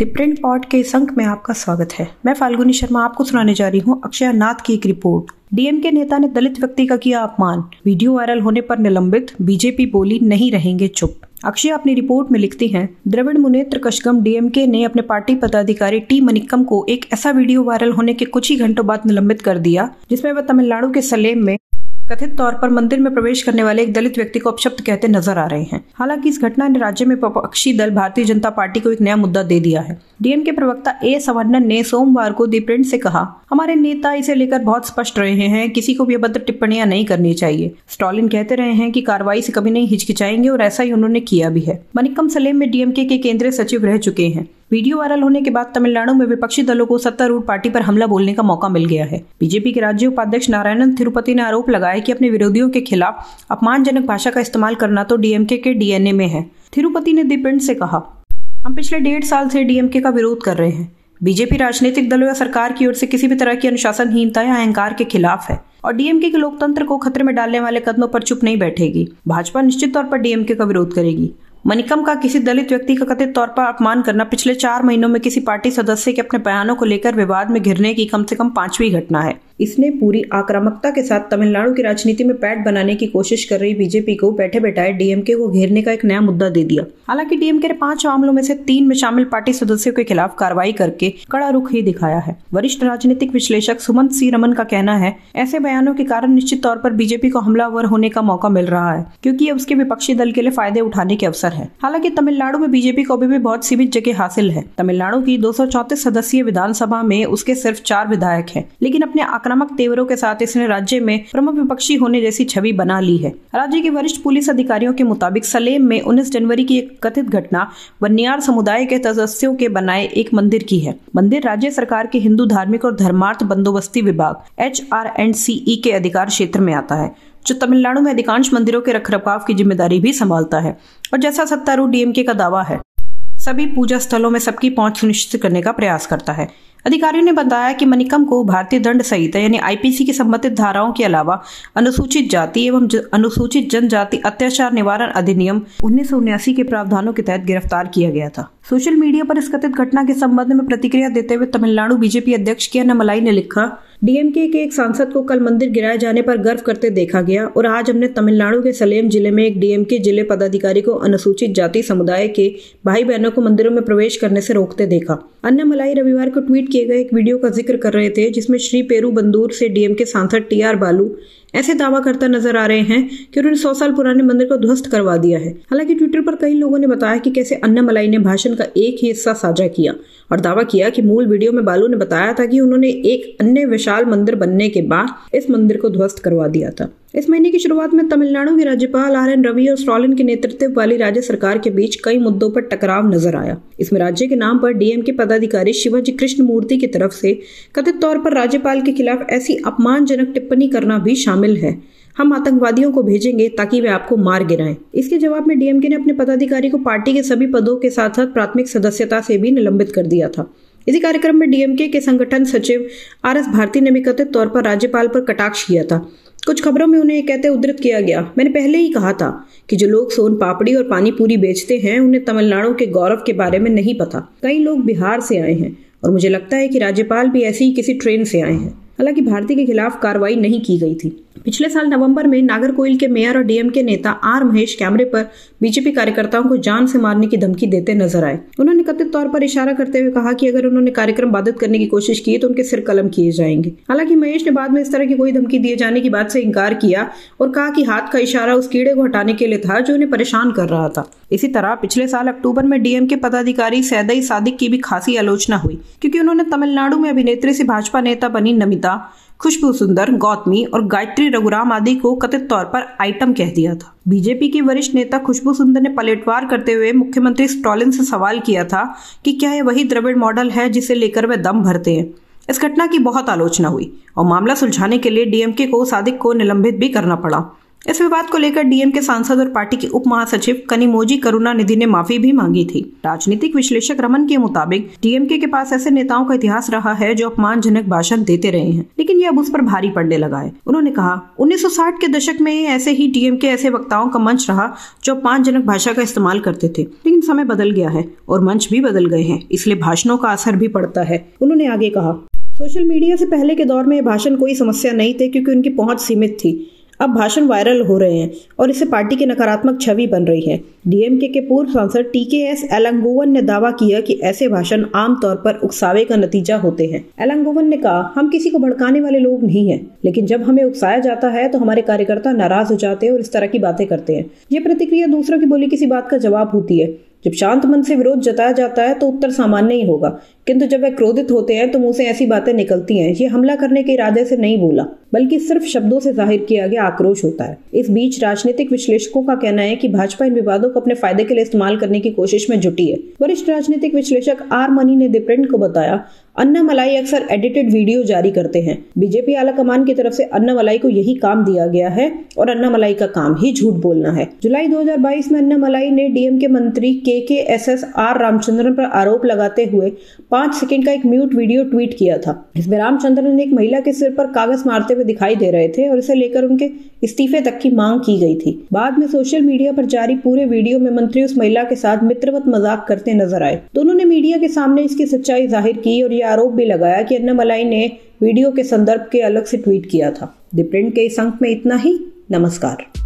The print pot के अंक में आपका स्वागत है। मैं फाल्गुनी शर्मा आपको सुनाने जा रही हूँ अक्षय नाथ की एक रिपोर्ट। डीएम के नेता ने दलित व्यक्ति का किया अपमान। वीडियो वायरल होने पर निलंबित। बीजेपी बोली, नहीं रहेंगे चुप। अक्षय अपनी रिपोर्ट में लिखती हैं, द्रविड़ मुनेत्र कशगम डीएमके ने अपने पार्टी पदाधिकारी टी मनिक्कम को एक ऐसा वीडियो वायरल होने के कुछ ही घंटों बाद निलंबित कर दिया, जिसमें वह तमिलनाडु के सलेम में कथित तौर पर मंदिर में प्रवेश करने वाले एक दलित व्यक्ति को अपशब्द कहते नज़र आ रहे हैं। हालाँकि इस घटना ने राज्य में विपक्षी दल, भारतीय जनता पार्टी को एक नया मुद्दा दे दिया है। डीएम के प्रवक्ता ए सवर्णन ने सोमवार को दी प्रिंट से कहा, हमारे नेता इसे लेकर बहुत स्पष्ट रहे हैं किसी को भी अभद्र टिप्पणियाँ नहीं करनी चाहिए। स्टॉलिन कहते रहे हैं कि कार्रवाई से कभी नहीं हिचकिचाएँगे और ऐसा ही उन्होंने किया भी है। मनिकम सलेम में डीएमके के केंद्रीय सचिव रह चुके हैं। वीडियो वायरल होने के बाद तमिलनाडु में विपक्षी दलों को सत्तारूढ़ पार्टी पर हमला बोलने का मौका मिल गया है। बीजेपी के राज्य उपाध्यक्ष नारायणन तिरुपति ने आरोप लगाया कि अपने विरोधियों के खिलाफ अपमानजनक भाषा का इस्तेमाल करना तो डीएमके के डीएनए में है, तिरुपति ने दीपिंड से कहा। हम पिछले डेढ़ साल से डीएमके का विरोध कर रहे हैं। बीजेपी राजनीतिक दलों या सरकार की ओर से किसी भी तरह की अनुशासनहीनता या अहंकार के खिलाफ है और डीएमके के लोकतंत्र को खतरे में डालने वाले कदमों पर चुप नहीं बैठेगी। भाजपा निश्चित तौर पर डीएमके का विरोध करेगी। मनिकम का किसी दलित व्यक्ति का कथित तौर पर अपमान करना पिछले चार महीनों में किसी पार्टी सदस्य के अपने बयानों को लेकर विवाद में घिरने की कम से कम पांचवी घटना है। इसने पूरी आक्रामकता के साथ तमिलनाडु की राजनीति में पैट बनाने की कोशिश कर रही बीजेपी को बैठे बैठाए डीएमके को घेरने का एक नया मुद्दा दे दिया। हालाँकि डीएमके ने पाँच मामलों में से तीन में शामिल पार्टी सदस्यों के खिलाफ कार्रवाई करके कड़ा रुख ही दिखाया है। वरिष्ठ राजनीतिक विश्लेषक सुमंत सी रमन का कहना है, ऐसे बयानों के कारण निश्चित तौर पर बीजेपी को हमलावर होने का मौका मिल रहा है, क्योंकि ये उसके विपक्षी दल के लिए फ़ायदे उठाने के अवसर है। हालाँकि तमिलनाडु में बीजेपी को अभी भी बहुत सीमित जगह हासिल है। तमिलनाडु की दो सदस्यीय विधानसभा में उसके सिर्फ़ चार विधायक है, लेकिन अपने आक्रामक तेवरों के साथ इसने राज्य में प्रमुख विपक्षी होने जैसी छवि बना ली है। राज्य के वरिष्ठ पुलिस अधिकारियों के मुताबिक सलेम में 19 जनवरी की एक कथित घटना बनियार समुदाय के सदस्यों के बनाए एक मंदिर की है। मंदिर राज्य सरकार के हिंदू धार्मिक और धर्मार्थ बंदोबस्ती विभाग एच आर एंड सी के अधिकार क्षेत्र में आता है, जो तमिलनाडु में अधिकांश मंदिरों के रखरखाव की ज़िम्मेदारी भी संभालता है, और जैसा सत्तारूढ़ डीएमके का दावा है, सभी पूजा स्थलों में सबकी पहुँच सुनिश्चित करने का प्रयास करता है। अधिकारियों ने बताया कि मनिकम को भारतीय दंड संहिता यानी आईपीसी की संबंधित धाराओं के अलावा अनुसूचित जाति एवं अनुसूचित जनजाति अत्याचार निवारण अधिनियम उन्नीस के प्रावधानों के तहत गिरफ़्तार किया गया था। सोशल मीडिया पर इस कथित घटना के संबंध में प्रतिक्रिया देते हुए तमिलनाडु बीजेपी अध्यक्ष के मलाई ने लिखा डीएमके के एक सांसद को कल मंदिर गिराए जाने पर गर्व करते देखा गया और आज हमने तमिलनाडु के सलेम ज़िले में एक डीएमके ज़िले पदाधिकारी को अनुसूचित जाति समुदाय के भाई बहनों को मंदिरों में प्रवेश करने से रोकते देखा। अन्य मलाई रविवार को ट्वीट किए गए एक वीडियो का ज़िक्र कर रहे थे, जिसमें श्री पेरू बंदूर से डीएमके सांसद टी आर बालू ऐसे दावा करता नज़र आ रहे हैं कि उन्होंने सौ साल पुराने मंदिर को ध्वस्त करवा दिया है। हालाँकि ट्विटर पर कई लोगों ने बताया कि कैसे अन्ना मलाई ने भाषण का एक ही हिस्सा साझा किया और दावा किया कि मूल वीडियो में बालू ने बताया था कि उन्होंने एक अन्य विशाल मंदिर बनने के बाद इस मंदिर को ध्वस्त करवा दिया था। इस महीने की शुरुआत में तमिलनाडु के राज्यपाल आर एन रवि और स्टॉलिन के नेतृत्व वाली राज्य सरकार के बीच कई मुद्दों पर टकराव नज़र आया। इसमें राज्य के नाम पर डीएम के पदाधिकारी शिवाजी कृष्ण मूर्ति की तरफ़ से कथित तौर पर राज्यपाल के खिलाफ ऐसी अपमानजनक टिप्पणी करना भी शामिल है। हम आतंकवादियों को भेजेंगे ताकि वे आपको मार गिराएँ। इसके जवाब में डीएमके ने अपने पदाधिकारी को पार्टी के सभी पदों के साथ साथ प्राथमिक सदस्यता से भी निलंबित कर दिया था। इसी कार्यक्रम में डीएमके के संगठन सचिव आर एस भारती ने भी कथित तौर पर राज्यपाल पर कटाक्ष किया था। कुछ खबरों में उन्हें कहते उद्धृत किया गया। मैंने पहले ही कहा था कि जो लोग सोन पापड़ी और पानी पूरी बेचते हैं, उन्हें तमिलनाडु के गौरव के बारे में नहीं पता। कई लोग बिहार से आए हैं और मुझे लगता है कि राज्यपाल भी ऐसी ही किसी ट्रेन से आए हैं। हालाँकि भारती के खिलाफ कार्रवाई नहीं की गई थी। पिछले साल नवंबर में नागरकोइल के मेयर और डीएम के नेता आर महेश कैमरे पर बीजेपी कार्यकर्ताओं को जान से मारने की धमकी देते नज़र आए। उन्होंने कथित तौर पर इशारा करते हुए कहा कि अगर उन्होंने कार्यक्रम बाधित करने की कोशिश की तो उनके सिर कलम किए जाएँगे। हालाँकि महेश ने बाद में इस तरह की कोई धमकी दिए जाने की बात से इंकार किया और कहा कि हाथ का इशारा उस कीड़े को हटाने के लिए था जो उन्हें परेशान कर रहा था। इसी तरह पिछले साल अक्टूबर में डीएम के पदाधिकारी सैदई सादिक की भी खासी आलोचना हुई, क्योंकि उन्होंने तमिलनाडु में अभिनेत्री से भाजपा नेता बनी नमिता खुशबू सुंदर गौतमी और गायत्री रघुराम आदि को कथित तौर पर आइटम कह दिया था। बीजेपी के वरिष्ठ नेता खुशबू सुंदर ने पलटवार करते हुए मुख्यमंत्री स्टॉलिन से सवाल किया था कि क्या यह वही द्रविड़ मॉडल है जिसे लेकर वे दम भरते हैं। इस घटना की बहुत आलोचना हुई और मामला सुलझाने के लिए डीएमके को सादिक को निलंबित भी करना पड़ा। इस विवाद को लेकर डीएम के सांसद और पार्टी के उप महासचिव कनिमोजी करुणा निधि ने माफ़ी भी मांगी थी। राजनीतिक विश्लेषक रमन के मुताबिक डीएमके के पास ऐसे नेताओं का इतिहास रहा है जो अपमानजनक भाषण देते रहे हैं, लेकिन ये अब उस पर भारी पड़ने लगा है। उन्होंने कहा 1960 के दशक में ऐसे ही डीएम के ऐसे वक्ताओं का मंच रहा जो अपमानजनक भाषा का इस्तेमाल करते थे, लेकिन समय बदल गया है और मंच भी बदल गए हैं, इसलिए भाषणों का असर भी पड़ता है, उन्होंने आगे कहा। सोशल मीडिया से पहले के दौर में भाषण कोई समस्या नहीं थे, क्योंकि उनकी पहुँच सीमित थी। अब भाषण वायरल हो रहे हैं और इससे पार्टी की नकारात्मक छवि बन रही है। डीएमके के पूर्व सांसद टी के एस एलंगोवन ने दावा किया कि ऐसे भाषण आमतौर पर उकसावे का नतीजा होते हैं। एलंगोवन ने कहा, हम किसी को भड़काने वाले लोग नहीं हैं, लेकिन जब हमें उकसाया जाता है तो हमारे कार्यकर्ता नाराज़ हो जाते हैं और इस तरह की बातें करते हैं। ये प्रतिक्रिया दूसरों की बोली किसी बात का जवाब होती है। जब शांत मन से विरोध जताया जाता है तो उत्तर सामान्य ही होगा। किंतु जब वह क्रोधित होते हैं तो मुँह से ऐसी बातें निकलती हैं, ये हमला करने के इरादे से नहीं बोला, बल्कि सिर्फ़ शब्दों से ज़ाहिर किया गया आक्रोश होता है। इस बीच राजनीतिक विश्लेषकों का कहना है कि भाजपा इन विवादों को अपने फ़ायदे के लिए इस्तेमाल करने की कोशिश में जुटी है। वरिष्ठ राजनीतिक विश्लेषक आर मनी ने दिप्रिंट को बताया अन्ना मलाई अक्सर एडिटेड वीडियो जारी करते हैं। बीजेपी आला कमान की तरफ़ से अन्ना मलाई को यही काम दिया गया है और अन्ना मलाई का काम ही झूठ बोलना है। जुलाई 2022 में अन्ना मलाई ने डीएम के मंत्री के के एस एस आर रामचंद्रन पर आरोप लगाते हुए पाँच सेकंड का एक म्यूट वीडियो ट्वीट किया था। इसमें रामचंद्रन एक महिला के सिर पर कागज़ मारते हुए दिखाई दे रहे थे और इसे लेकर उनके इस्तीफे तक की मांग की गई थी। बाद में सोशल मीडिया पर जारी पूरे वीडियो में मंत्री उस महिला के साथ मित्रवत मज़ाक करते नज़र आए। दोनों ने मीडिया के सामने इसकी सच्चाई ज़ाहिर की और यह आरोप भी लगाया कि अन्नामलाई ने वीडियो के संदर्भ के अलग से ट्वीट किया था। द प्रिंट के इस अंक में इतना ही। नमस्कार।